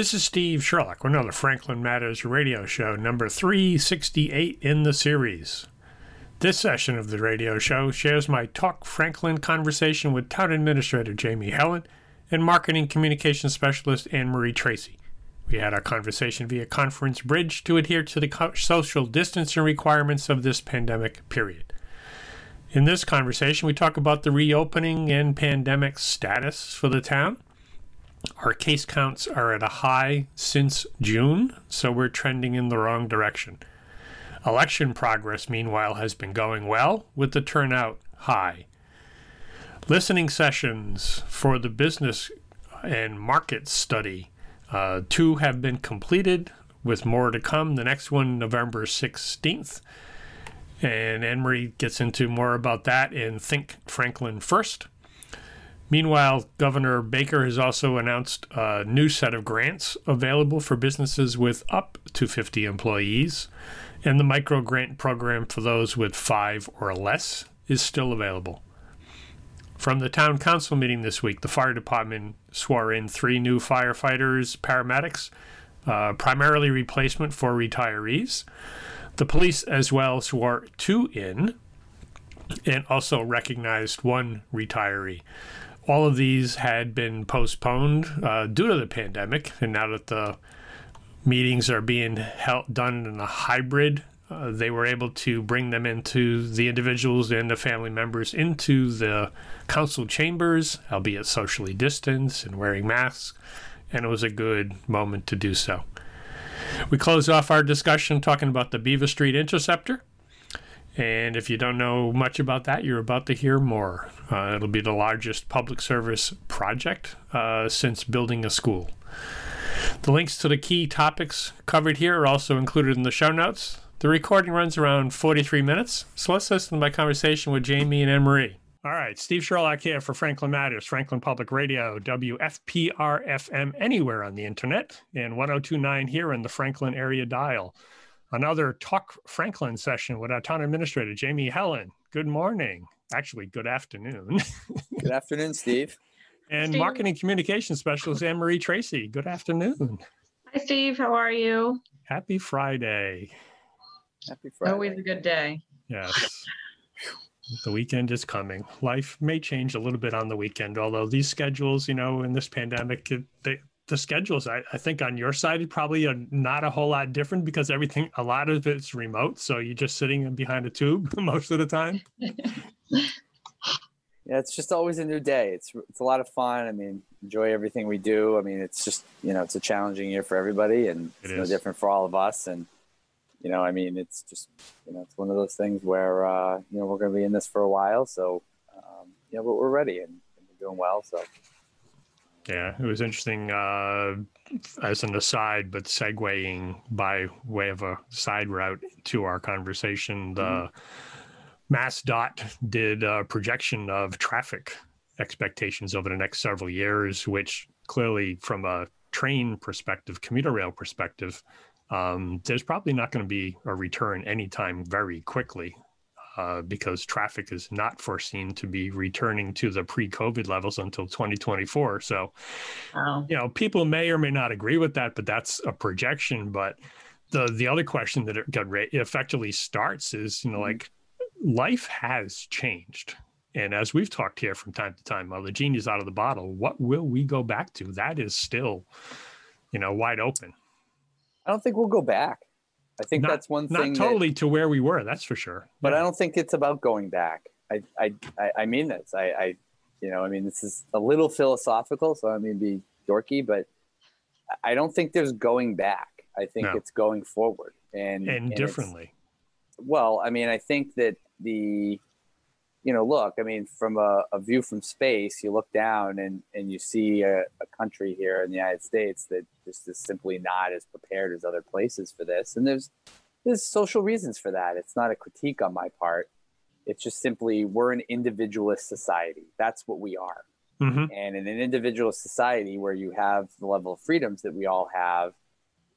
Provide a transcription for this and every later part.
This is Steve Sherlock with another Franklin Matters radio show, number 368 in the series. This session of the radio show shares my Talk Franklin conversation with Town Administrator Jamie Hellen and Marketing Communications Specialist Anne Marie Tracy. We had our conversation via conference bridge to adhere to the social distancing requirements of this pandemic period. In this conversation, we talk about the reopening and pandemic status for the town. Our case counts are at a high since June, so we're trending in the wrong direction. Election progress, meanwhile, has been going well, with the turnout high. Listening sessions for the business and market study uh, two have been completed, with more to come. The next one, November 16th. And Anne Marie gets into more about that in Think Franklin First. Meanwhile, Governor Baker has also announced a new set of grants available for businesses with up to 50 employees, and the micro grant program for those with five or less is still available. From the town council meeting this week, the fire department swore in three new firefighters, paramedics, uh, primarily replacement for retirees. The police as well swore two in and also recognized one retiree. All of these had been postponed uh, due to the pandemic, and now that the meetings are being held, done in a hybrid uh, they were able to bring them into the individuals and the family members into the council chambers, albeit socially distanced and wearing masks, and it was a good moment to do so. We close off our discussion talking about the Beaver Street Interceptor. And if you don't know much about that, you're about to hear more. Uh, it'll be the largest public service project uh, since building a school. The links to the key topics covered here are also included in the show notes. The recording runs around 43 minutes, so let's listen to my conversation with Jamie and Anne Marie. All right, Steve Sherlock here for Franklin Matters, Franklin Public Radio, WFPR FM anywhere on the internet, and 1029 here in the Franklin area dial. Another Talk Franklin session with our town administrator, Jamie Hellen. Good morning. Actually, good afternoon. good afternoon, Steve. and Steve. marketing communication specialist, Anne Marie Tracy. Good afternoon. Hi, Steve. How are you? Happy Friday. Happy Friday. Always a good day. Yes. the weekend is coming. Life may change a little bit on the weekend, although these schedules, you know, in this pandemic, they, the schedules, I, I think on your side, probably are not a whole lot different because everything, a lot of it's remote. So you're just sitting behind a tube most of the time. Yeah, it's just always a new day. It's it's a lot of fun. I mean, enjoy everything we do. I mean, it's just you know, it's a challenging year for everybody, and It it's no different for all of us. And you know, I mean, it's just you know, it's one of those things where uh, you know we're going to be in this for a while. So um, you know, but we're ready and, and we're doing well. So Yeah, it was interesting uh, as an aside, but segueing by way of a side route to our conversation, the MassDOT did a projection of traffic expectations over the next several years, which clearly, from a train perspective, commuter rail perspective, um, there's probably not going to be a return anytime very quickly uh, because traffic is not foreseen to be returning to the pre-COVID levels until 2024. So, Wow. you know, people may or may not agree with that, but that's a projection. But the the other question that it got ra- effectively starts is, you know, Mhm. like life has changed. And as we've talked here from time to time, while the genie's out of the bottle, what will we go back to? That is still, you know, wide open. I don't think we'll go back. I think Not- that's one Not thing. that- totally to where we were, that's for sure. but I don't think it's about going back. I, I, I, mean this. I, I, you know, I mean, this is a little philosophical, so I mean, be dorky, but I don't think there's going back. I think No. it's going forward and and it's- differently. Well, I mean, I think that the, you know, look, I mean, from a, a view from space, you look down and and you see a, a country here in the United States that just is simply not as prepared as other places for this, and there's there's social reasons for that. It's not a critique on my part. It's just simply we're an individualist society. That's what we are. hmm And in an individual society where you have the level of freedoms that we all have,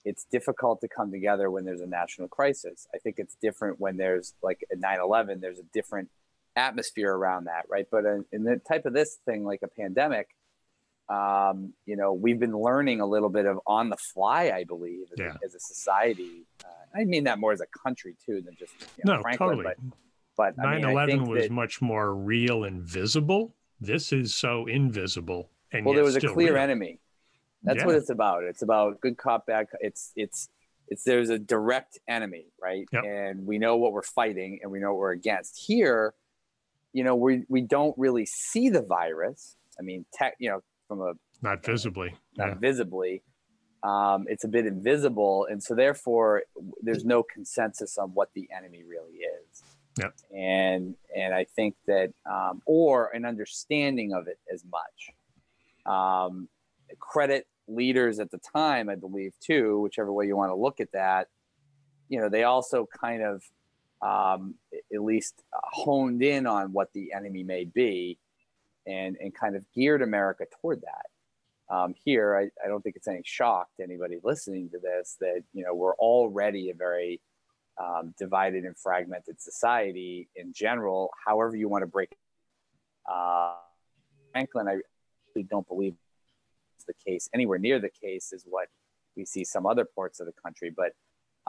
it's difficult to come together when there's a national crisis. I think it's different when there's like a 9 11, there's a different atmosphere around that, right? But in, in the type of this thing, like a pandemic, um, you know, we've been learning a little bit of on the fly, I believe, as, Yeah. a, as a society. Uh, I mean that more as a country too than just you know, no, Franklin, totally. but but I 9 mean, I 11 think was that, much more real and visible. This is so invisible. And well, there was a clear real. enemy. That's Yeah. what it's about. It's about good cop, bad. Cop. It's it's it's there's a direct enemy, right? Yep. And we know what we're fighting, and we know what we're against. Here, you know, we we don't really see the virus. I mean, tech, you know, from a Not visibly. not Yeah. visibly. Um, it's a bit invisible, and so therefore, there's no consensus on what the enemy really is. Yep. And and I think that, um, or an understanding of it as much. Um, credit leaders at the time, I believe, too, whichever way you want to look at that. You know, they also kind of um, at least honed in on what the enemy may be, and and kind of geared America toward that um, here, I, I don't think it's any shock to anybody listening to this that you know we're already a very um, divided and fragmented society in general. However, you want to break. Uh, Franklin, I really don't believe it's the case anywhere near the case is what we see some other parts of the country. But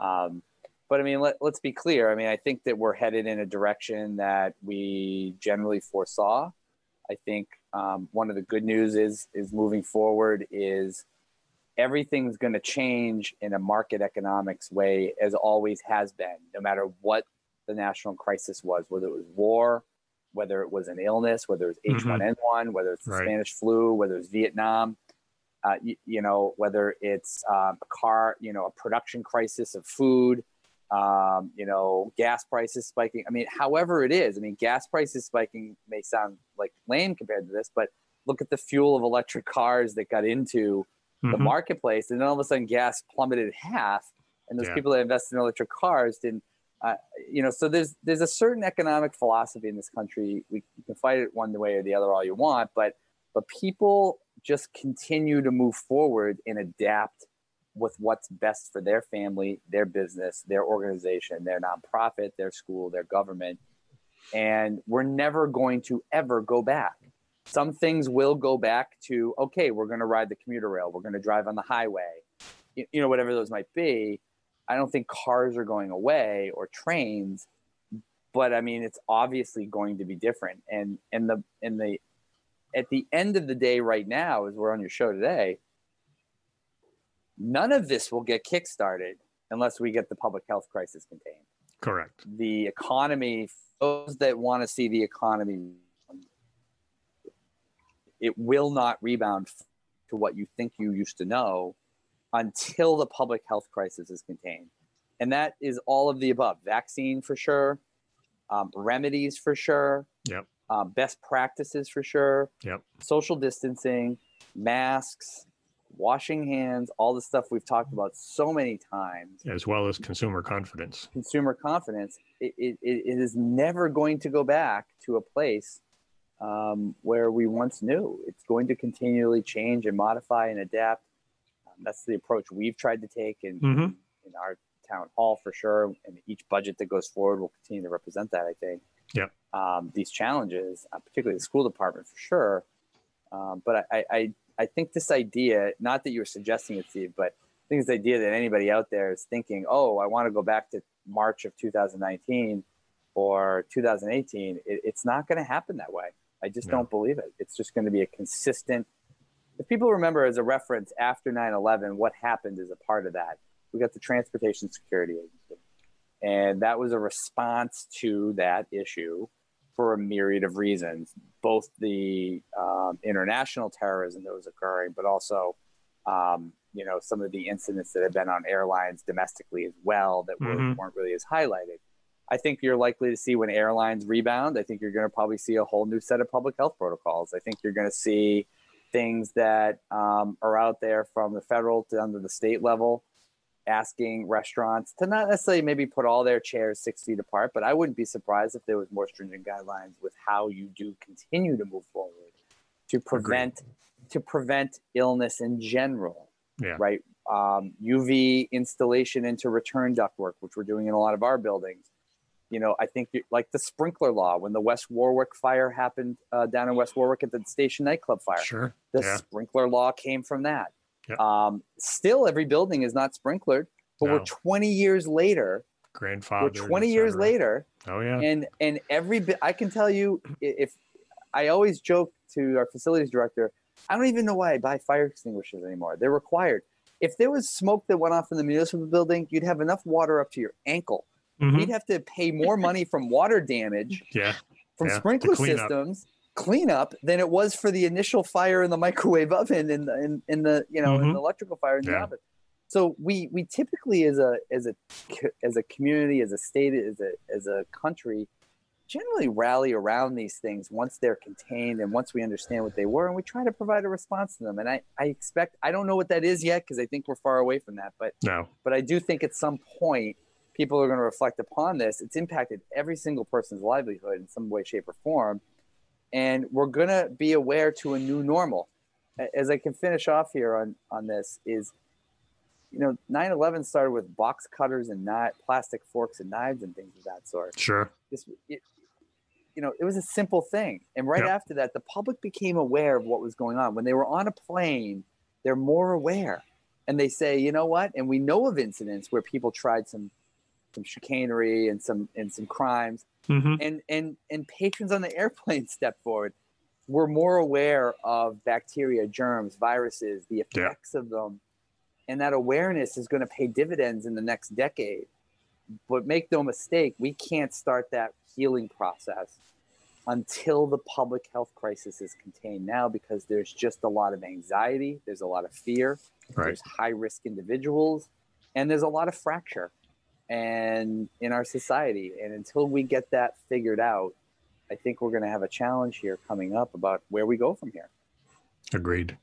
um, but I mean, let, let's be clear. I mean, I think that we're headed in a direction that we generally foresaw. I think um, one of the good news is is moving forward is everything's going to change in a market economics way as always has been, no matter what the national crisis was, whether it was war, whether it was an illness, whether it was H1N1, whether it's the Right. Spanish flu, whether it's Vietnam, uh, you, you know, whether it's um, a car, you know, a production crisis of food, um, you know, gas prices spiking. I mean, however it is, I mean, gas prices spiking may sound like lame compared to this, but look at the fuel of electric cars that got into the Mhm. marketplace, and then all of a sudden gas plummeted half, and those Yeah. people that invested in electric cars didn't. Uh, you know, so there's there's a certain economic philosophy in this country. We you can fight it one way or the other all you want, but but people just continue to move forward and adapt with what's best for their family, their business, their organization, their nonprofit, their school, their government. And we're never going to ever go back. Some things will go back to, okay, we're going to ride the commuter rail, we're going to drive on the highway, you, you know, whatever those might be. I don't think cars are going away or trains, but I mean, it's obviously going to be different. And, and the, and the, at the end of the day, right now, as we're on your show today, none of this will get kickstarted unless we get the public health crisis contained. Correct. The economy, those that want to see the economy, it will not rebound to what you think you used to know until the public health crisis is contained. And that is all of the above vaccine for sure, um, remedies for sure, Yep. um, best practices for sure, Yep. social distancing, masks, washing hands, all the stuff we've talked about so many times, As well as consumer confidence. consumer confidence, it, it, it is never going to go back to a place um, where we once knew. It's going to continually change and modify and adapt. Um, that's the approach we've tried to take in, hmm in our town hall for sure. And each budget that goes forward will continue to represent that, I think. Yep. Um, these challenges, uh, particularly the school department for sure. Um, but I, I, I think this idea, not that you were suggesting it, Steve, but I think this idea that anybody out there is thinking, oh, I want to go back to March of 2019 or 2018, it, it's not going to happen that way. I just No. don't believe it. It's just going to be a consistent. If people remember as a reference after 9 11, what happened as a part of that? We got the Transportation Security Agency. And that was a response to that issue for a myriad of reasons, both the um, international terrorism that was occurring, but also, um, you know, some of the incidents that have been on airlines domestically as well that were, Mhm. weren't really as highlighted. I think you're likely to see when airlines rebound. I think you're going to probably see a whole new set of public health protocols. I think you're going to see things that um, are out there from the federal to under the state level, asking restaurants to not necessarily maybe put all their chairs six feet apart, but I wouldn't be surprised if there was more stringent guidelines with how you do continue to move forward to prevent to prevent illness in general Yeah. right? Um, UV installation into return ductwork, which we're doing in a lot of our buildings. you know, I think like the sprinkler law when the West Warwick fire happened uh, down in West Warwick at the station nightclub fire. Sure. The Yeah. sprinkler law came from that. Yep. Um, still, every building is not sprinklered, but No. we're 20 years later. Grandfather. we're 20 years later, Oh yeah. and and every bit I can tell you if I always joke to our facilities director, I don't even know why I buy fire extinguishers anymore. They're required. If there was smoke that went off in the municipal building, you'd have enough water up to your ankle. Mhm. You'd have to pay more money from water damage Yeah. from Yeah, sprinkler systems cleanup than it was for the initial fire in the microwave oven in the in, in the you know in Mhm. the electrical fire in the Yeah. oven. So we we typically as a as a as a community as a state as a as a country generally rally around these things once they're contained and once we understand what they were and we try to provide a response to them and I, I expect I don't know what that is yet because I think we're far away from that but No. but I do think at some point people are going to reflect upon this. It's impacted every single person's livelihood in some way, shape, or form, and we're going to be aware to a new normal. As I can finish off here on on this is, you know, 9/11 started with box cutters and not plastic forks and knives and things of that sort. Sure. This, it, you know, it was a simple thing, and right Yep. after that, the public became aware of what was going on. When they were on a plane, they're more aware and they say, you know what? And we know of incidents where people tried some some chicanery and some and some crimes, hmm and and and patrons on the airplane stepped forward. We're more aware of bacteria, germs, viruses, the Yeah. effects of them, and that awareness is going to pay dividends in the next decade. But make no mistake, we can't start that healing process until the public health crisis is contained now because there's just a lot of anxiety, there's a lot of fear, Right. there's high risk individuals, and there's a lot of fracture and in our society. And until we get that figured out, I think we're going to have a challenge here coming up about where we go from here. Agreed.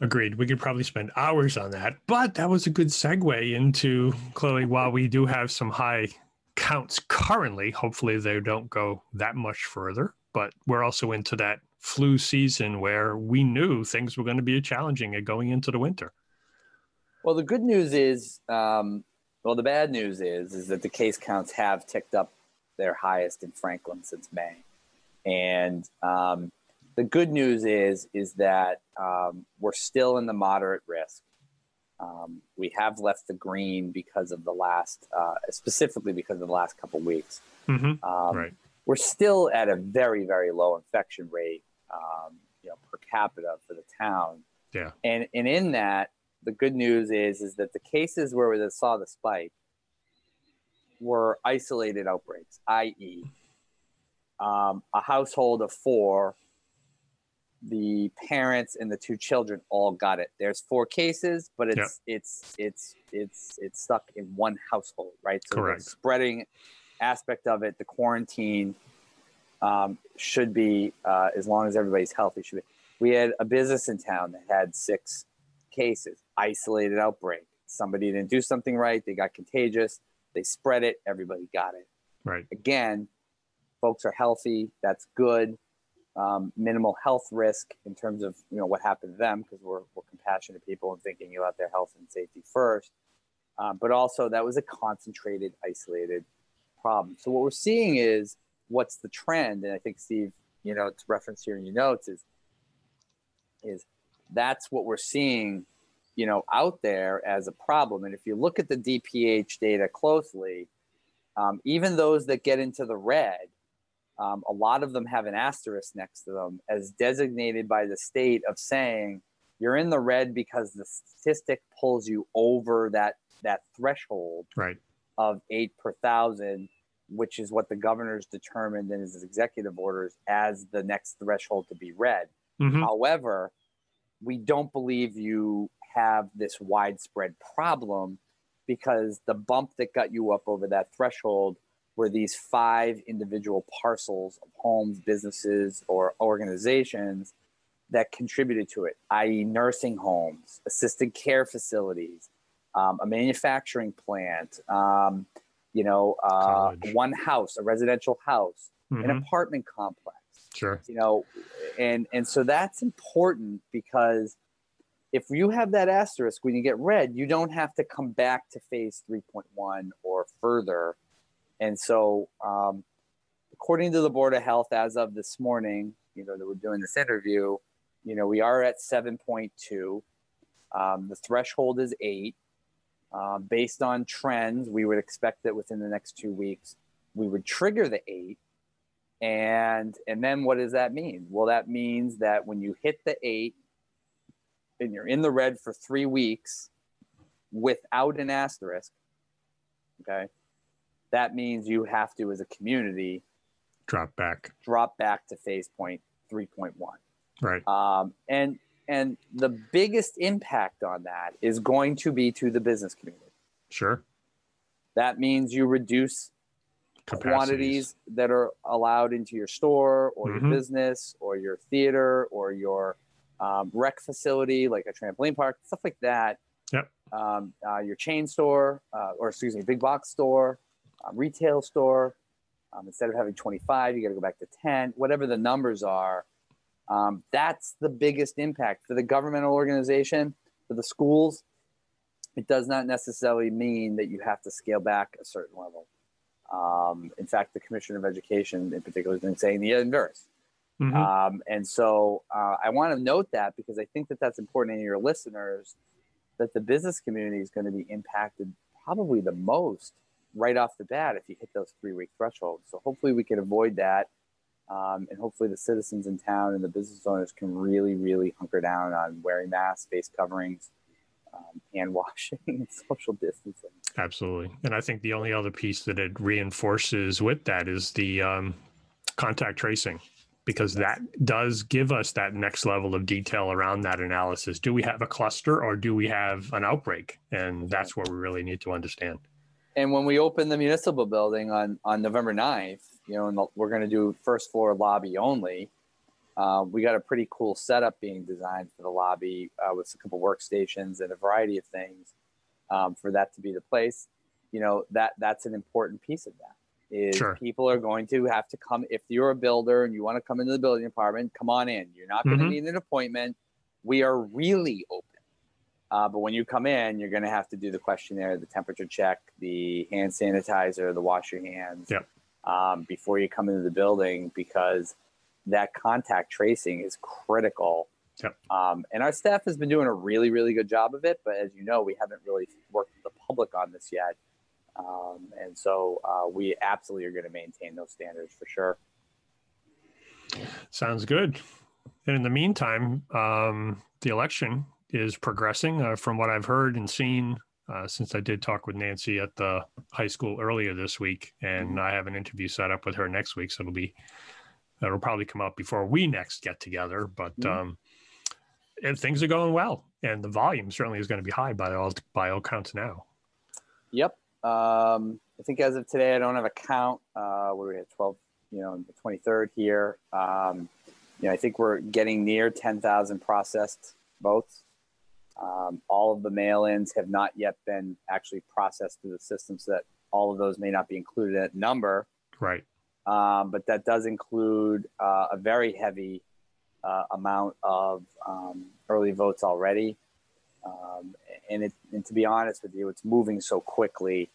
Agreed. We could probably spend hours on that, but that was a good segue into Chloe. While we do have some high counts currently, hopefully they don't go that much further. But we're also into that flu season where we knew things were going to be challenging and going into the winter. Well, the good news is, um, well, the bad news is, is that the case counts have ticked up their highest in Franklin since May, and um, the good news is, is that um, we're still in the moderate risk. Um, we have left the green because of the last, uh, specifically because of the last couple weeks. hmm Um, right. We're still at a very, very low infection rate, um, you know, per capita for the town. Yeah. And and in that, the good news is is that the cases where we saw the spike were isolated outbreaks, i.e., um, a household of four. The parents and the two children all got it. There's four cases, but it's it's it's it's it's stuck in one household, right? So the Correct. spreading aspect of it, the quarantine um, should be uh, as long as everybody's healthy. Should be. We had a business in town that had six cases, isolated outbreak. Somebody didn't do something right. They got contagious. They spread it. Everybody got it. Right. Again, folks are healthy. That's good. Um, minimal health risk in terms of you know what happened to them because we're, we're compassionate people and thinking about their health and safety first. Um, but also that was a concentrated, isolated problem. So what we're seeing is what's the trend, and I think Steve, you know, it's referenced here in your notes is is that's what we're seeing, you know, out there as a problem. And if you look at the DPH data closely, um, even those that get into the red, um, a lot of them have an asterisk next to them as designated by the state of saying you're in the red because the statistic pulls you over that that threshold Right. of eight per thousand, which is what the governor's determined in his executive orders as the next threshold to be read. hmm However, we don't believe you have this widespread problem because the bump that got you up over that threshold were these five individual parcels of homes, businesses, or organizations that contributed to it, i.e., nursing homes, assisted care facilities, um, a manufacturing plant, um, you know, uh, one house, a residential house, an hmm apartment complex Sure. you know and and so that's important because if you have that asterisk when you get red you don't have to come back to phase 3.1 or further and so, um, according to the Board of Health, as of this morning, you know, that we're doing this interview, you know, we are at 7.2. Um, the threshold is eight. Um, based on trends, we would expect that within the next two weeks, we would trigger the eight. And and then what does that mean? Well, that means that when you hit the eight and you're in the red for three weeks without an asterisk, okay, that means you have to, as a community, Drop back. drop back to phase point 3.1. Right. Um, and and the biggest impact on that is going to be to the business community. Sure. That means you reduce Capacities. quantities that are allowed into your store or Mhm. your business or your theater or your um, rec facility, like a trampoline park, stuff like that. Yep. Um, uh, your chain store, uh, or excuse me, big box store, um, retail store. Um, instead of having 25, you got to go back to 10, whatever the numbers are. Um, that's the biggest impact for the governmental organization, for the schools. It does not necessarily mean that you have to scale back a certain level. Um, in fact, the Commissioner of Education, in particular, has been saying the inverse. Mhm. Um, and so uh, I want to note that because I think that that's important to your listeners that the business community is going to be impacted probably the most right off the bat if you hit those three week thresholds. So hopefully we can avoid that. Um, and hopefully the citizens in town and the business owners can really, really hunker down on wearing masks, face coverings, um, hand washing, and social distancing. Absolutely. And I think the only other piece that it reinforces with that is the um, contact tracing, because that does give us that next level of detail around that analysis. Do we have a cluster or do we have an outbreak? And that's what we really need to understand. And when we open the municipal building on, on November 9th, you know, and we're going to do first floor lobby only. Uh, we got a pretty cool setup being designed for the lobby uh, with a couple workstations and a variety of things um, for that to be the place. You know that that's an important piece of that. Is Sure. people are going to have to come if you're a builder and you want to come into the building department, come on in. You're not going to Mhm. need an appointment. We are really open. Uh, but when you come in, you're going to have to do the questionnaire, the temperature check, the hand sanitizer, the wash your hands Yep. um, before you come into the building because that contact tracing is critical. Yep. Um, and our staff has been doing a really, really good job of it. But as you know, we haven't really worked with the public on this yet. Um, and so uh, we absolutely are going to maintain those standards for sure. Sounds good. And in the meantime, um, the election is progressing uh, from what I've heard and seen uh, since I did talk with Nancy at the high school earlier this week. And I have an interview set up with her next week. So it'll be, it'll probably come out before we next get together. But Mhm. um, and things are going well. And the volume certainly is going to be high by all, by all counts now. Yep. Um, I think as of today, I don't have a count. Uh, we're at 12, you know, the 23rd here. Um, you know, I think we're getting near 10,000 processed votes. Um, all of the mail-ins have not yet been actually processed through the system, so that all of those may not be included in that number. Right. Um, but that does include uh, a very heavy uh, amount of um, early votes already. Um, and, it, and to be honest with you, it's moving so quickly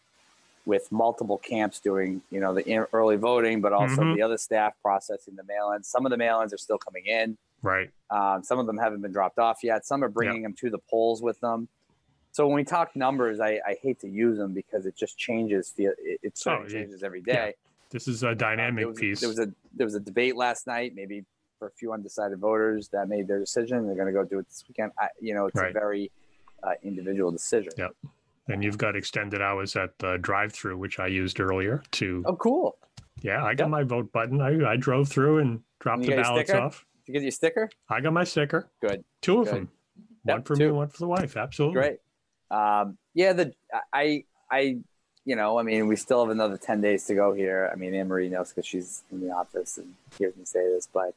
with multiple camps doing, you know, the early voting, but also Mhm. the other staff processing the mail-ins. Some of the mail-ins are still coming in. Right. Um, some of them haven't been dropped off yet. Some are bringing them to the polls with them. So when we talk numbers, I, I hate to use them because it just changes. The it, it sort Oh, of changes every Yeah. This is a Uh, dynamic there was, piece. There was a there was a debate last night, maybe for a few undecided voters that made their decision. They're going to go do it this weekend. I, you know, it's Right. a very uh, individual decision. Yeah. And you've got extended hours at the drive-through, which I used earlier to Oh, cool! Yeah, I got Yep. my vote button. I, I drove through and dropped the you your ballots off. Did you get your sticker? I got my sticker. Good. Two of Good. them. Yep, one for me two. and one for the wife. Absolutely. Great. Um, yeah, the I I you know I mean we still have another ten days to go here. I mean Anne Marie knows because she's in the office and hears me say this, but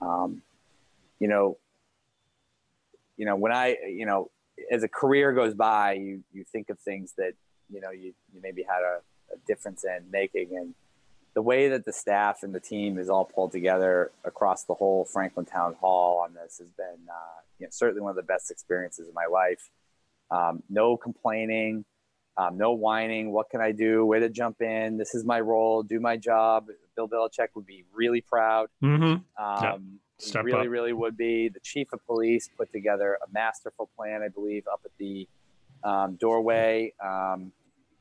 um, you know, you know when I you know as a career goes by, you you think of things that you know you you maybe had a, a difference in making and the way that the staff and the team is all pulled together across the whole Franklin Town Hall on this has been uh, you know, certainly one of the best experiences of my life. Um, no complaining, Um, no whining. What can I do? Way to jump in. This is my role. Do my job. Bill Belichick would be really proud. Mm-hmm. Um, he Step really, up. really would be. The chief of police put together a masterful plan, I believe, up at the um, doorway, um,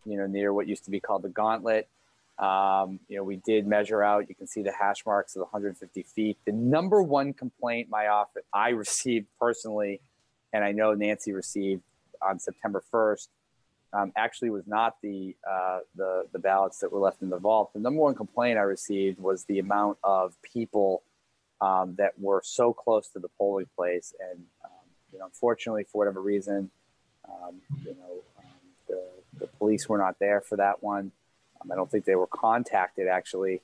you know, near what used to be called the gauntlet. Um, you know, we did measure out. You can see the hash marks of 150 feet. The number one complaint my office I received personally, and I know Nancy received on September 1st, um, actually was not the, uh, the the ballots that were left in the vault. The number one complaint I received was the amount of people um, that were so close to the polling place, and um, you know, unfortunately, for whatever reason, um, you know, um, the the police were not there for that one. Um, I don't think they were contacted actually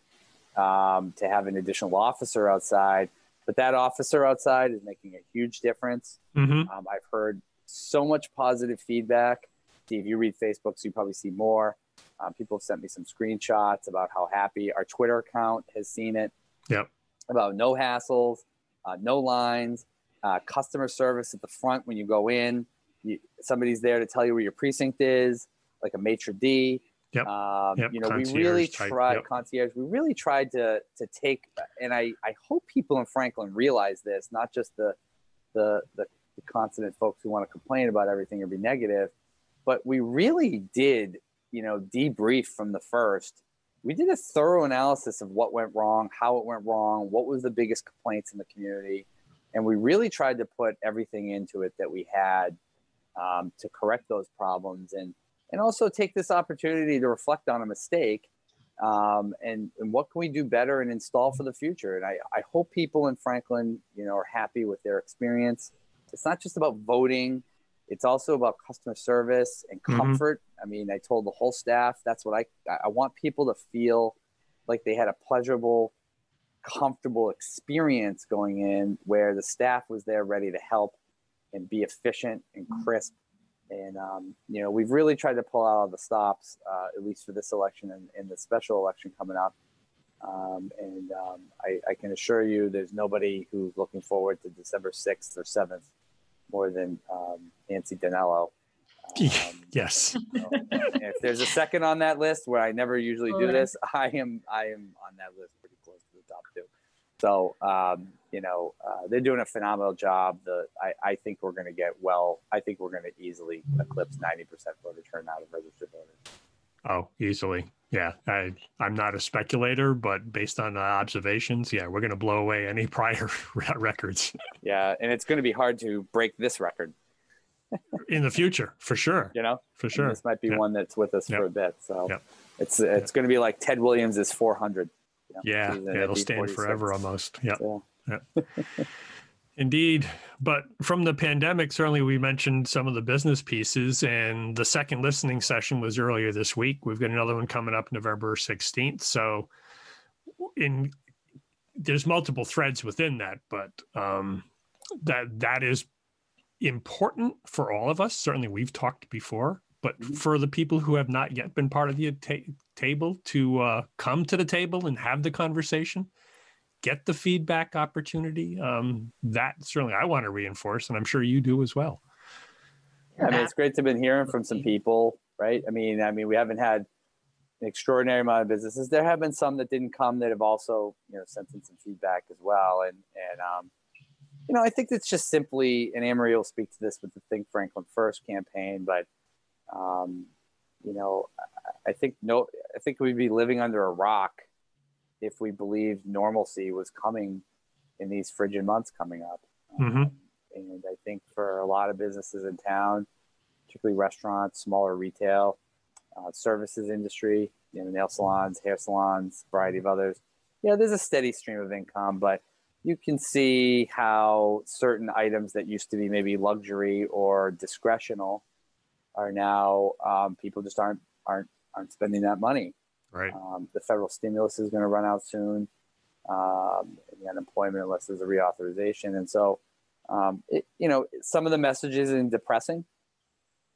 um, to have an additional officer outside, but that officer outside is making a huge difference. Mm-hmm. Um, I've heard so much positive feedback. Steve, you read Facebook, so you probably see more. Um, people have sent me some screenshots about how happy our Twitter account has seen it. Yep. About no hassles, uh, no lines, uh, customer service at the front when you go in. You, somebody's there to tell you where your precinct is, like a maitre d. Yep. Um, Yep, You know, we really concierge type, tried yep. concierge. We really tried to to take, and I I hope people in Franklin realize this, not just the the the, the consonant folks who want to complain about everything or be negative, but we really did, you know, debrief from the first. We did a thorough analysis of what went wrong, how it went wrong, what was the biggest complaints in the community, and we really tried to put everything into it that we had um, to correct those problems and and also take this opportunity to reflect on a mistake um, and, and what can we do better and install for the future? And I, I hope people in franklin you know are happy with their experience. It's not just about voting it's also about customer service and Mhm. comfort. I mean i told the whole staff that's what i i want people to feel like they had a pleasurable comfortable experience going in where the staff was there ready to help and be efficient and crisp. And um, you know we've really tried to pull out all the stops uh, at least for this election and, and the special election coming up. Um, and um, I, I can assure you there's nobody who's looking forward to december 6th or 7th more than um, nancy danello um, yes. so, if there's a second on that list where I never usually do this, I am I am on that list pretty close to the top too. So um, you know uh, they're doing a phenomenal job. The I, I think we're going to get well. I think we're going to easily eclipse 90% voter turnout of registered voters. Oh, easily. Yeah. I, I'm not a speculator, but based on observations, yeah, we're going to blow away any prior records Yeah, and it's going to be hard to break this record. in the future, for sure. You know, For And sure. this might be Yeah. one that's with us for a bit. So it's it's going to be like Ted Williams is 400. you know, Yeah. yeah it'll stand 46. forever almost. Yeah. Yeah. Indeed. But from the pandemic, certainly we mentioned some of the business pieces, and the second listening session was earlier this week. We've got another one coming up November 16th. So, in there's multiple threads within that, but um, that that is important for all of us. Certainly, we've talked before, but Mhm. for the people who have not yet been part of the ta- table to uh, come to the table and have the conversation get the feedback opportunity. Um, that certainly I want to reinforce, and I'm sure you do as well. I mean, it's great to have been hearing from some people, right? I mean, I mean, we haven't had an extraordinary amount of businesses. There have been some that didn't come that have also, you know, sent in some feedback as well. And and um, you know, I think it's just simply, and Anne Marie will speak to this with the Think Franklin First campaign, but um, you know, I- I think no, I think we'd be living under a rock if we believed normalcy was coming in these frigid months coming up. Um, and I think for a lot of businesses in town, particularly restaurants, smaller retail, uh, services industry, you know, nail salons, hair salons, variety of others. Yeah, there's a steady stream of income, but you can see how certain items that used to be maybe luxury or discretional are now um, people just aren't aren't aren't spending that money. Right. Um, the federal stimulus is going to run out soon, um, the unemployment unless there's a reauthorization. And so, um, it, you know, some of the messages are depressing.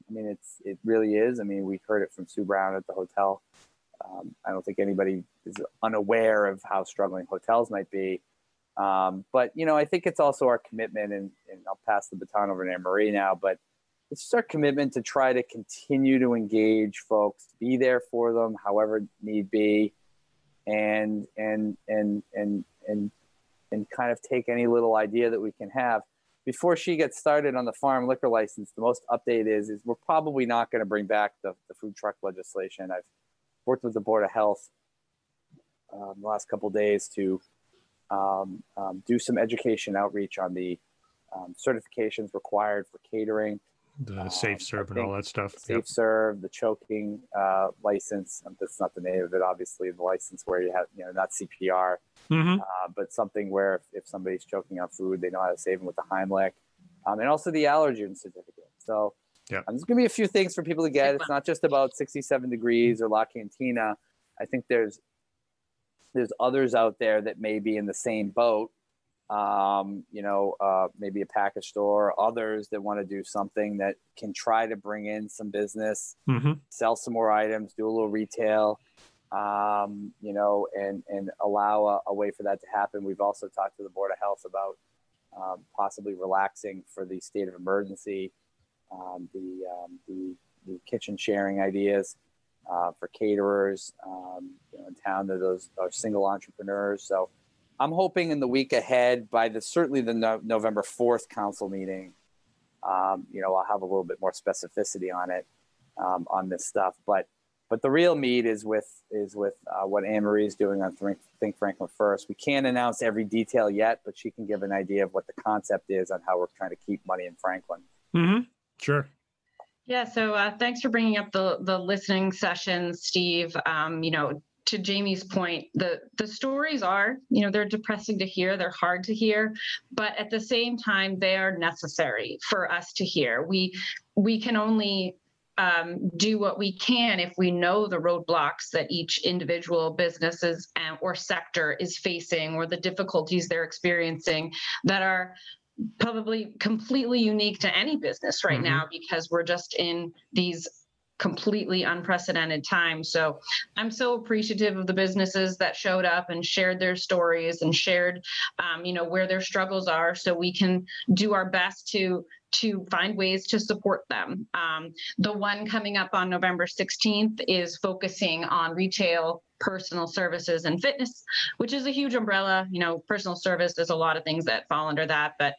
I mean, it's it really is. I mean, we heard it from Sue Brown at the hotel. Um, I don't think anybody is unaware of how struggling hotels might be. Um, but you know, I think it's also our commitment, and, and I'll pass the baton over to Anne Marie now. But it's just our commitment to try to continue to engage folks, be there for them, however need be, and and and and and and kind of take any little idea that we can have. Before she gets started on the farm liquor license, the most update is is we're probably not going to bring back the, the food truck legislation. I've worked with the Board of Health um, the last couple days to um, um, do some education outreach on the um, certifications required for catering, The Um, safe serve and all that stuff. safe Yep. serve, the choking uh, license. Um, That's not the name of it, obviously. The license where you have, you know, not CPR, hmm uh, but something where if, if somebody's choking on food, they know how to save them with the Heimlich, um, and also the allergen certificate. So Yep. um, there's going to be a few things for people to get. It's not just about 67 degrees or La Cantina. I think there's there's others out there that may be in the same boat. Um, you know, uh, maybe a package store, others that want to do something that can try to bring in some business hmm sell some more items, do a little retail, um, you know, and and allow a, a way for that to happen. We've also talked to the Board of Health about um, possibly relaxing for the state of emergency, um, the, um, the the kitchen sharing ideas uh, for caterers, um, you know, in town. That those are single entrepreneurs. So I'm hoping in the week ahead, by the certainly the no- November 4th council meeting, um, you know, I'll have a little bit more specificity on it um, on this stuff. But but the real meat is with is with uh, what Anne Marie is doing on Think, Think Franklin First. We can't announce every detail yet, but she can give an idea of what the concept is on how we're trying to keep money in Franklin. Mm-hmm. Sure. Yeah, so uh, thanks for bringing up the the listening sessions, Steve. Um, you know, to Jamie's point, the the stories are, you know, they're depressing to hear, they're hard to hear, but at the same time, they are necessary for us to hear. We we can only um, do what we can if we know the roadblocks that each individual businesses and, or sector is facing, or the difficulties they're experiencing that are probably completely unique to any business right Mhm. now because we're just in these completely unprecedented time. So I'm so appreciative of the businesses that showed up and shared their stories and shared, um, you know, where their struggles are, so we can do our best to to find ways to support them. Um, the one coming up on November 16th is focusing on retail, personal services, and fitness, which is a huge umbrella. You know, personal service, there's a lot of things that fall under that, but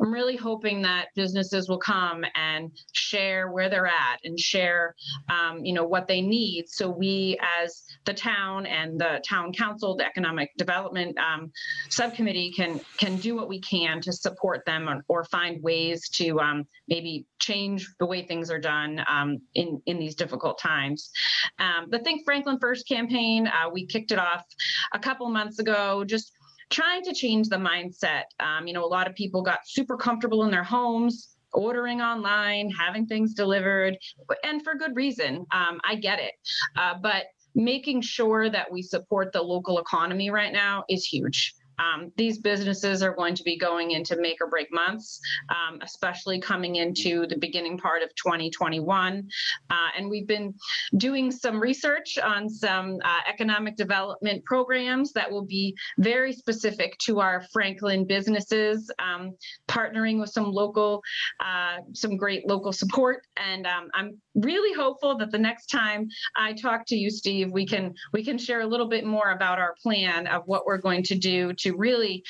I'm really hoping that businesses will come and share where they're at and share, um, you know, what they need. So we, as the town and the town council, the economic development um, subcommittee, can can do what we can to support them or, or find ways to um, maybe change the way things are done um, in in these difficult times. Um, the Think Franklin First campaign, uh, we kicked it off a couple months ago. Just trying to change the mindset. Um, you know, a lot of people got super comfortable in their homes, ordering online, having things delivered, and for good reason. Um, I get it. Uh, but making sure that we support the local economy right now is huge. Um, these businesses are going to be going into make or break months, um, especially coming into the beginning part of 2021. Uh, and we've been doing some research on some uh, economic development programs that will be very specific to our Franklin businesses, um, partnering with some local, uh, some great local support. And um, I'm really hopeful that the next time I talk to you, Steve, we can we can share a little bit more about our plan of what we're going to do to really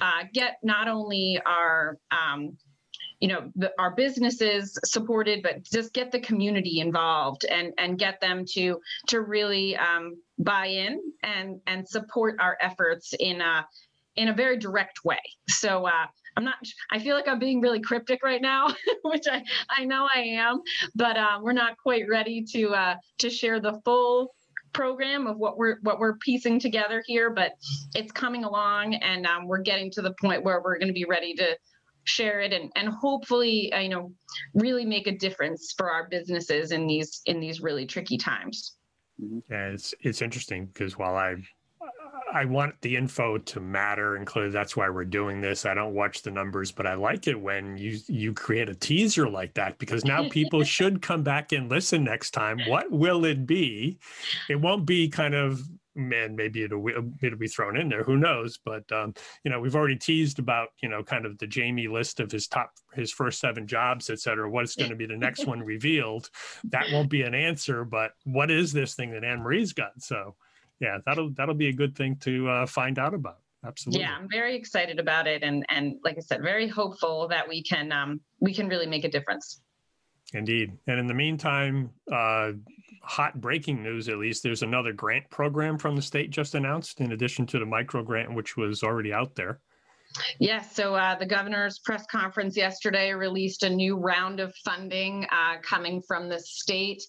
uh, get not only our um, you know the, our businesses supported but just get the community involved and and get them to to really um, buy in and and support our efforts in a in a very direct way. So uh, i'm not i feel like i'm being really cryptic right now which i i know i am but um, we're not quite ready to uh, to share the full program of what we're what we're piecing together here but it's coming along and um, we're getting to the point where we're going to be ready to share it and and hopefully uh, you know really make a difference for our businesses in these in these really tricky times. Yeah, it's it's interesting because while I I want the info to matter, and clearly that's why we're doing this. I don't watch the numbers, but I like it when you you create a teaser like that because now people should come back and listen next time. What will it be? It won't be kind of man, maybe it'll it'll be thrown in there. Who knows? But um, you know, we've already teased about you know kind of the Jamie list of his top his first seven jobs, et cetera. What's going to be the next one revealed? That won't be an answer. But what is this thing that Anne Marie's got? So yeah, that'll that'll be a good thing to uh, find out about. Absolutely. Yeah, I'm very excited about it, and and like I said, very hopeful that we can um, we can really make a difference. Indeed. And in the meantime, uh, hot breaking news at least, there's another grant program from the state just announced, in addition to the micro grant, which was already out there. Yes, so uh, the governor's press conference yesterday released a new round of funding uh, coming from the state.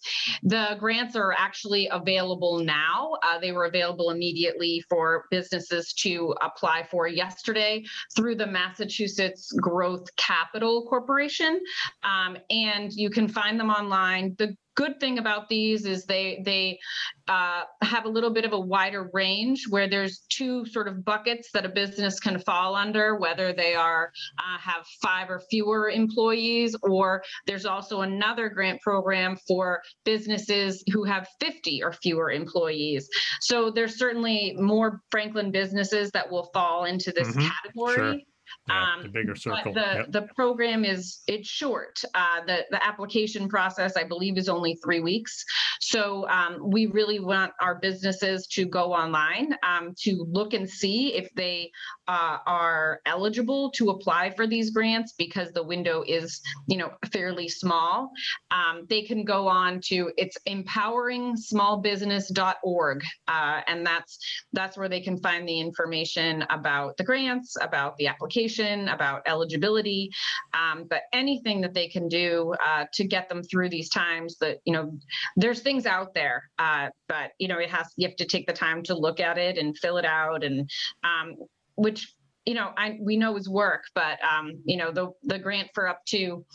The grants are actually available now. Uh, they were available immediately for businesses to apply for yesterday through the Massachusetts Growth Capital Corporation. Um, and you can find them online. The good thing about these is they they uh, have a little bit of a wider range where there's two sort of buckets that a business can fall under whether they are uh, have five or fewer employees or there's also another grant program for businesses who have 50 or fewer employees so there's certainly more franklin businesses that will fall into this mm-hmm. category sure. Yeah, the um, bigger circle. the, yep. the program is it's short. Uh, the the application process, I believe, is only three weeks. So um, we really want our businesses to go online um, to look and see if they uh, are eligible to apply for these grants because the window is, you know, fairly small. Um, they can go on to it's empoweringsmallbusiness.org, uh, and that's that's where they can find the information about the grants, about the application, about eligibility, um, but anything that they can do uh, to get them through these times. That you know, there's things out there, uh, but you know, it has you have to take the time to look at it and fill it out and um, which you know I we know is work, but um, you know the the grant for up to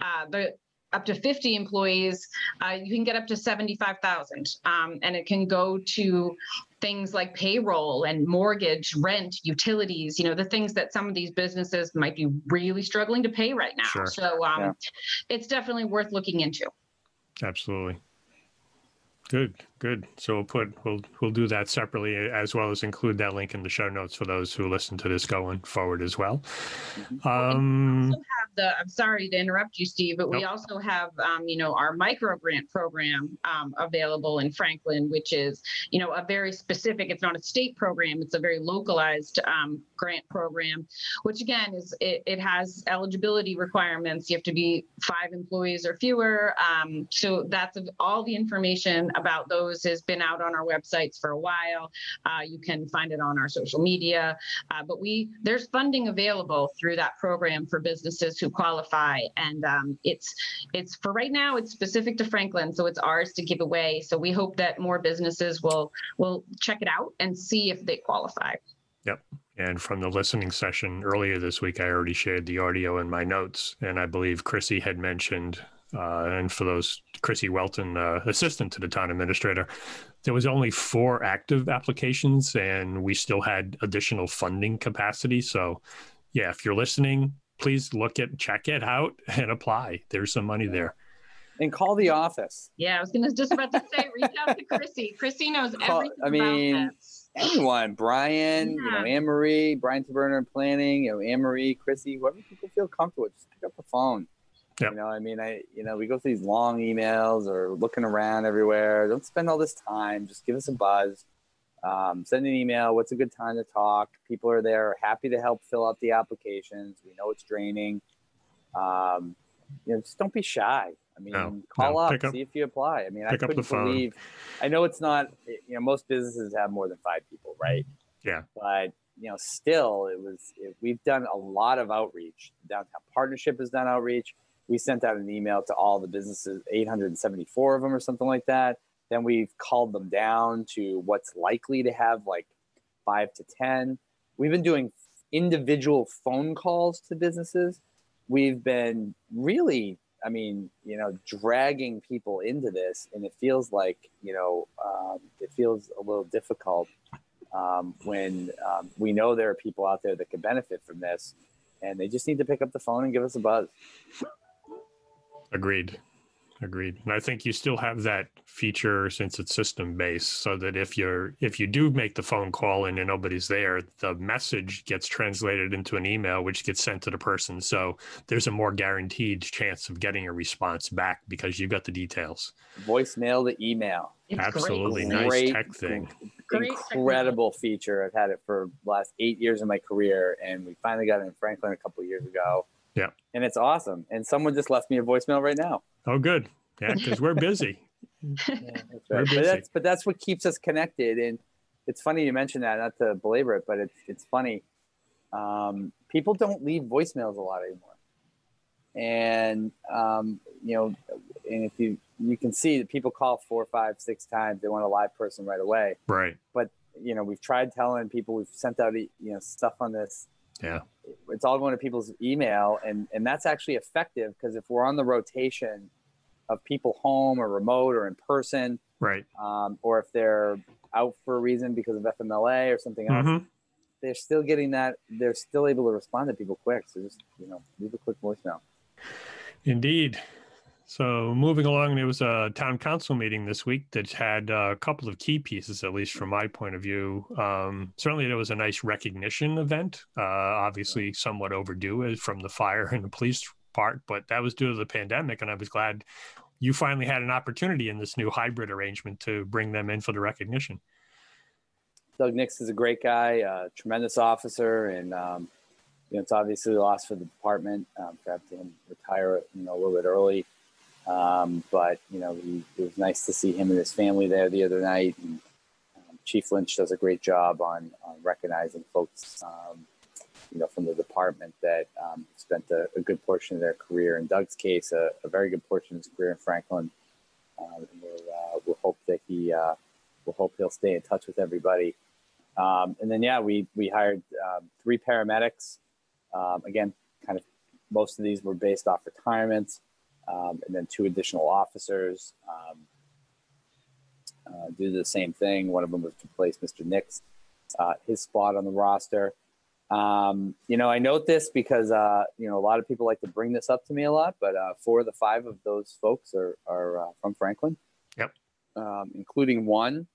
uh, the up to 50 employees, uh, you can get up to 75,000. Um, and it can go to things like payroll and mortgage, rent, utilities, you know, the things that some of these businesses might be really struggling to pay right now. Sure. So um, yeah. it's definitely worth looking into. Absolutely. Good, good. So we'll put we'll we'll do that separately as well as include that link in the show notes for those who listen to this going forward as well. Mm-hmm. Um, the, I'm sorry to interrupt you, Steve, but nope. we also have, um, you know, our micro grant program um, available in Franklin, which is, you know, a very specific, it's not a state program, it's a very localized um, grant program, which again is, it, it, has eligibility requirements. You have to be five employees or fewer. Um, so that's all the information about those has been out on our websites for a while. Uh, you can find it on our social media, uh, but we, there's funding available through that program for businesses who qualify. And um, it's it's for right now, it's specific to Franklin, so it's ours to give away. So we hope that more businesses will will check it out and see if they qualify. Yep. And from the listening session earlier this week, I already shared the audio in my notes, and I believe Chrissy had mentioned. Uh, and for those, Chrissy Whelan, uh, assistant to the town administrator, there was only four active applications, and we still had additional funding capacity. So, yeah, if you're listening, please look at check it out and apply. There's some money there. And call the office. Yeah, I was gonna just about to say, reach out to Chrissy. Chrissy knows call, everything. I mean, anyone, Brian, yeah. you know, Anne Marie, Brian Taberner in planning, you know, Anne Marie, Chrissy, whoever people feel comfortable just pick up the phone. Yep. You know, I mean, I, you know, we go through these long emails or looking around everywhere. Don't spend all this time. Just give us a buzz um, send an email. What's a good time to talk? People are there, happy to help fill out the applications. We know it's draining. Um, you know, just don't be shy. I mean, no, call no. up, up, see if you apply. I mean, I couldn't believe. I know it's not. You know, most businesses have more than five people, right? Yeah. But you know, still, it was. It, we've done a lot of outreach. The downtown partnership has done outreach. We sent out an email to all the businesses, 874 of them, or something like that then we've called them down to what's likely to have like five to 10. We've been doing individual phone calls to businesses. We've been really, I mean, you know, dragging people into this. And it feels like, you know, um, it feels a little difficult um, when um, we know there are people out there that could benefit from this. And they just need to pick up the phone and give us a buzz. Agreed. agreed. And I think you still have that feature since it's system based, so that if you're if you do make the phone call and nobody's there, the message gets translated into an email, which gets sent to the person. So there's a more guaranteed chance of getting a response back because you've got the details. Voicemail to email. It's Absolutely great. nice Great, tech thing. Great Incredible feature. I've had it for the last eight years of my career, and we finally got it in Franklin a couple of years ago. Yeah. And it's awesome. And someone just left me a voicemail right now. Oh, good. Yeah, because we're busy. That's right. But that's but that's what keeps us connected. And it's funny you mentioned that, not to belabor it, but it's it's funny. Um, people don't leave voicemails a lot anymore. And um, you know, and if you you can see that people call four, five, six times, they want a live person right away. Right. But you know, we've tried telling people, we've sent out you know stuff on this. Yeah. It's all going to people's email, and and that's actually effective because if we're on the rotation of people home or remote or in person, Right. um, or if they're out for a reason because of FMLA or something else, Mhm. they're still getting that. They're still able to respond to people quick. So just you know, leave a quick voicemail. Indeed. So moving along, there was a town council meeting this week that had a couple of key pieces, at least from my point of view. Um, certainly, there was a nice recognition event, uh, obviously somewhat overdue uh, from the fire and the police part, but that was due to the pandemic, and I was glad you finally had an opportunity in this new hybrid arrangement to bring them in for the recognition. Doug Nix is a great guy, uh, tremendous officer, and um, you know it's obviously a loss for the department um, to have him retire, you know, a little bit early. Um, but you know, he, it was nice to see him and his family there the other night. And um, Chief Lynch does a great job on, on recognizing folks, um, you know, from the department that um, spent a, a good portion of their career. In Doug's case, a, a very good portion of his career in Franklin. And we'll, uh, we'll hope that he, uh, we'll hope he'll stay in touch with everybody. Um, and then, yeah, we we hired three paramedics. Again, kind of most of these were based off retirements, um, and then two additional officers um, uh, do the same thing. One of them was to replace Mr. Nix, uh, his spot on the roster. Um, you know, I note this because uh, you know a lot of people like to bring this up to me a lot, but uh, four of the five of those folks are are uh, from Franklin. Yep. Um, including one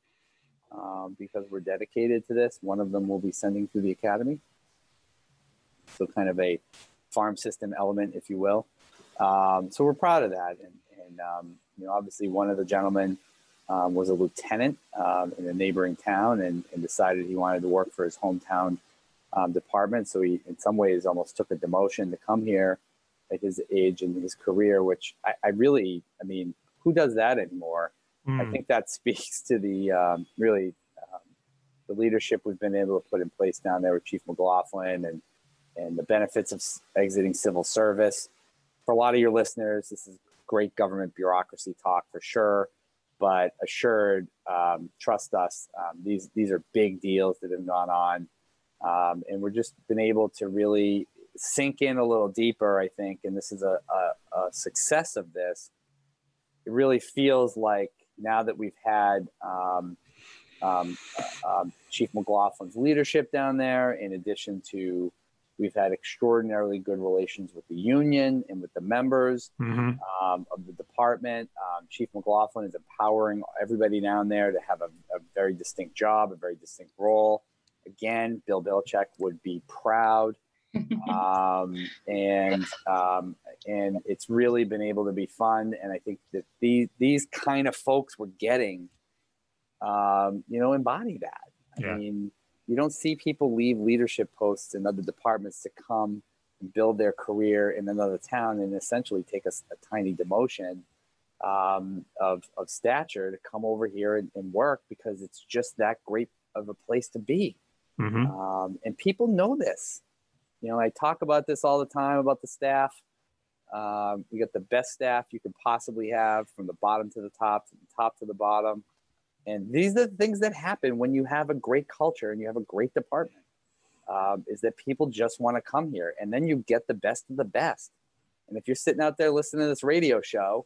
um, because we're dedicated to this. One of them will be sending through the academy. So, kind of a farm system element, if you will. Um, so, we're proud of that. And, and um, you know, obviously, one of the gentlemen um, was a lieutenant um, in a neighboring town and, and, decided he wanted to work for his hometown um, department. So, he, in some ways, almost took a demotion to come here at his age and his career, which I, I really, I mean, who does that anymore? I Mm, think that speaks to the um, really um, the leadership we've been able to put in place down there with Chief McLaughlin and and the benefits of s- exiting civil service. For a lot of your listeners, this is great government bureaucracy talk for sure, but assured, um, trust us. Um, these these are big deals that have gone on, um, and we're just been able to really sink in a little deeper. I think, and this is a, a, a success of this. It really feels like now that we've had um, um, uh, um, Chief McLaughlin's leadership down there, in addition to we've had extraordinarily good relations with the union and with the members mhm. um, of the department. Um, Chief McLaughlin is empowering everybody down there to have a, a very distinct job, a very distinct role. Again, Bill Belichick would be proud um, and um, and it's really been able to be fun. And I think that these these kind of folks we're getting, um, you know, embody that. I Yeah. mean, you don't see people leave leadership posts in other departments to come and build their career in another town and essentially take a tiny demotion um, of of stature to come over here and, and work because it's just that great of a place to be. Mhm. Um, and people know this. You know, I talk about this all the time about the staff. Um, we got the best staff you could possibly have from the bottom to the top, to the top to the bottom. And these are the things that happen when you have a great culture and you have a great department. Um, is that people just want to come here, and then you get the best of the best. And if you're sitting out there listening to this radio show,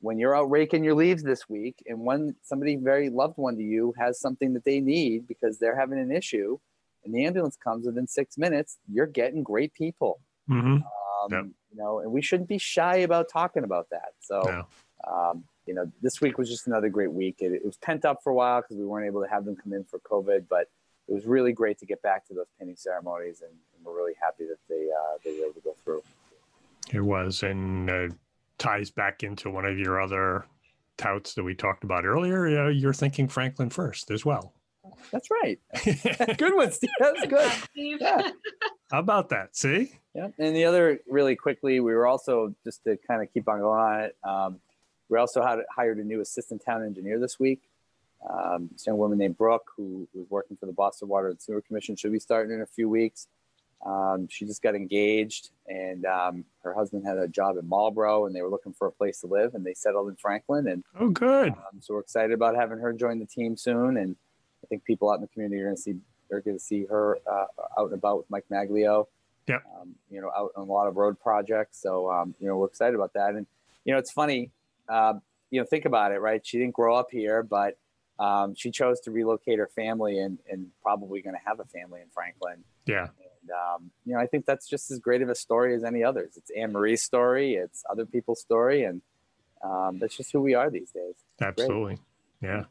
when you're out raking your leaves this week, and when somebody very loved one to you has something that they need because they're having an issue, and the ambulance comes within six minutes, you're getting great people. Mhm. Um, Yep. You know, and we shouldn't be shy about talking about that. So, No. um, you know, this week was just another great week. It, it was pent up for a while because we weren't able to have them come in for COVID, but it was really great to get back to those pinning ceremonies, and, and we're really happy that they uh, they were able to go through. It was, and uh, ties back into one of your other touts that we talked about earlier. Uh, you're thinking Franklin first as well. That's right. good one, Steve. That's good. Yeah. How about that? See? Yeah. And the other, really quickly, we were also just to kind of keep on going on it. Um, we also had hired a new assistant town engineer this week. Um, this young woman named Brooke, who was working for the Boston Water and Sewer Commission, should be starting in a few weeks. Um, she just got engaged, and um, her husband had a job in Marlboro, and they were looking for a place to live, and they settled in Franklin. And oh, good. Um, so we're excited about having her join the team soon. And I think people out in the community are going to see they're going to see her uh, out and about with Mike Maglio. Yeah. Um, you know, out on a lot of road projects. So um, you know, we're excited about that. And you know, it's funny. Uh, you know, think about it, right? She didn't grow up here, but um, she chose to relocate her family and, and probably going to have a family in Franklin. Yeah. And, um, you know, I think that's just as great of a story as any others. It's Anne Marie's story, it's other people's story, and um, that's just who we are these days. Absolutely. Great. Yeah.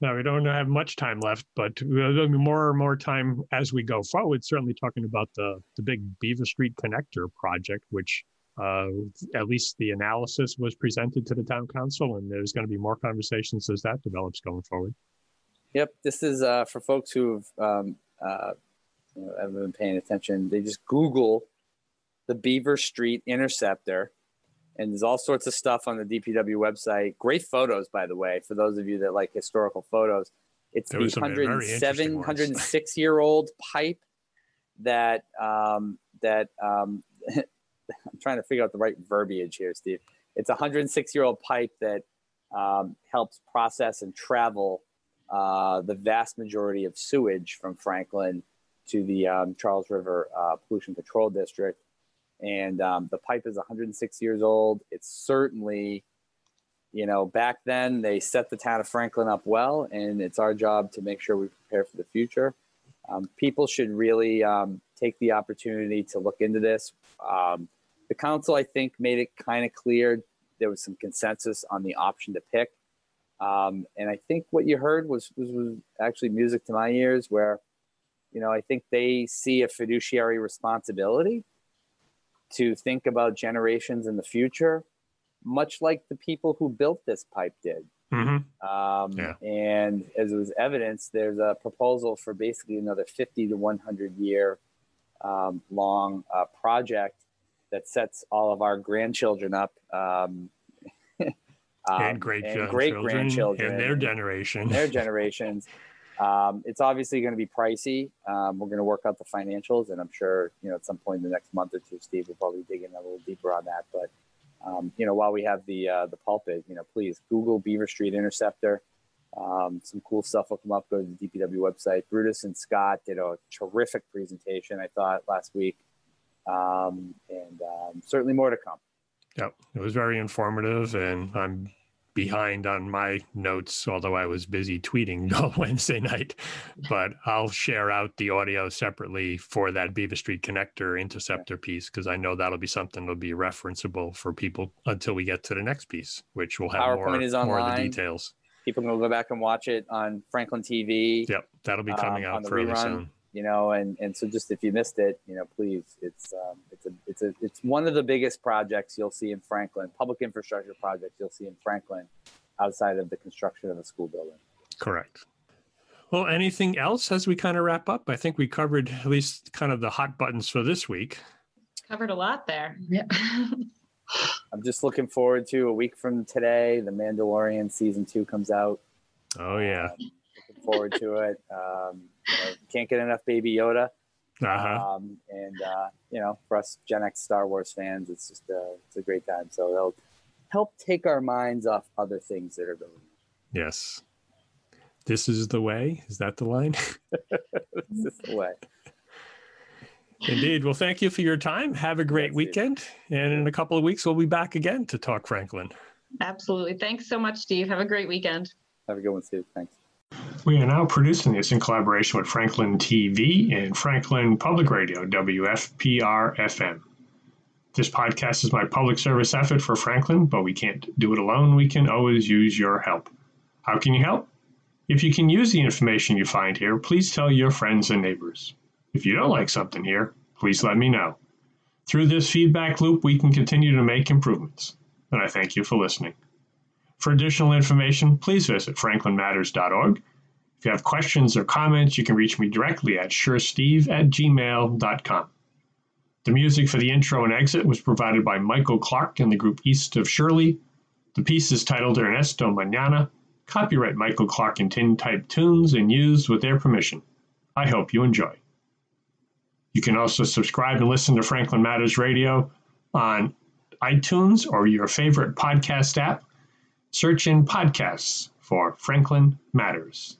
Now, we don't have much time left, but there'll be more and more time as we go forward. Certainly talking about the, the big Beaver Street Connector project, which uh, at least the analysis was presented to the town council, and there's going to be more conversations as that develops going forward. Yep, this is uh, for folks who've um, uh, you know, haven't been paying attention. They just Google the Beaver Street Interceptor, and there's all sorts of stuff on the DPW website. Great photos, by the way, for those of you that like historical photos. It's there the 107, 106 year old pipe that um, that um, I'm trying to figure out the right verbiage here, Steve. It's a 106 year old pipe that um, helps process and travel uh, the vast majority of sewage from Franklin to the um, Charles River uh, Pollution Control District. And um, the pipe is 106 years old. It's certainly, you know, back then they set the town of Franklin up well, and it's our job to make sure we prepare for the future. Um, people should really um, take the opportunity to look into this. Um, the council, I think, made it kind of clear there was some consensus on the option to pick. Um, and I think what you heard was, was, was actually music to my ears, where, you know, I think they see a fiduciary responsibility to think about generations in the future, much like the people who built this pipe did. Mm-hmm. Um, yeah. And as it was evidence, there's a proposal for basically another 50 to 100 year um, long uh, project that sets all of our grandchildren up. Um, um, and great and great grandchildren and their generation, their generations. Um, it's obviously going to be pricey. Um, we're going to work out the financials, and I'm sure you know at some point in the next month or two, Steve will probably dig in a little deeper on that. But um, you know, while we have the uh, the pulpit, you know, please Google Beaver Street Interceptor. Um, some cool stuff will come up. Go to the DPW website. Brutus and Scott did a terrific presentation, I thought, last week um, and um, certainly more to come. Yep, it was very informative, and I'm behind on my notes, although I was busy tweeting all Wednesday night. But I'll share out the audio separately for that Beaver Street connector interceptor piece because I know that'll be something that'll be referenceable for people until we get to the next piece, which will have PowerPoint more, is online. more of the details. People can go back and watch it on Franklin TV. Yep, that'll be coming um, out fairly rerun. soon you know, and and so just if you missed it, you know, please, it's um, it's a it's a it's one of the biggest projects you'll see in Franklin, public infrastructure projects you'll see in Franklin, outside of the construction of a school building. Correct. Well, anything else as we kind of wrap up? I think we covered at least kind of the hot buttons for this week. Covered a lot there. Yeah. I'm just looking forward to a week from today. The Mandalorian season two comes out. Oh yeah. Um, looking forward to it. Um, you know, can't get enough Baby Yoda. Uh-huh. Um, and uh, you know, for us Gen X Star Wars fans, it's just a, it's a great time. So they'll help take our minds off other things that are going. On. Yes. This is the way. Is that the line? this is the way. Indeed. Well, thank you for your time. Have a great weekend. And in a couple of weeks, we'll be back again to talk Franklin. Absolutely. Thanks so much, Steve. Have a great weekend. Have a good one, Steve. Thanks. We are now producing this in collaboration with Franklin TV and Franklin Public Radio, WFPR FM. This podcast is my public service effort for Franklin, but we can't do it alone. We can always use your help. How can you help? If you can use the information you find here, please tell your friends and neighbors. If you don't like something here, please let me know. Through this feedback loop, we can continue to make improvements. And I thank you for listening. For additional information, please visit franklinmatters.org. If you have questions or comments, you can reach me directly at shersteve at gmail.com. The music for the intro and exit was provided by Michael Clark and the group East of Shirley. The piece is titled Ernesto Manana, copyright Michael Clark and Tin Type Tunes, and used with their permission. I hope you enjoy. You can also subscribe and listen to Franklin Matters Radio on iTunes or your favorite podcast app. Search in podcasts for Franklin Matters.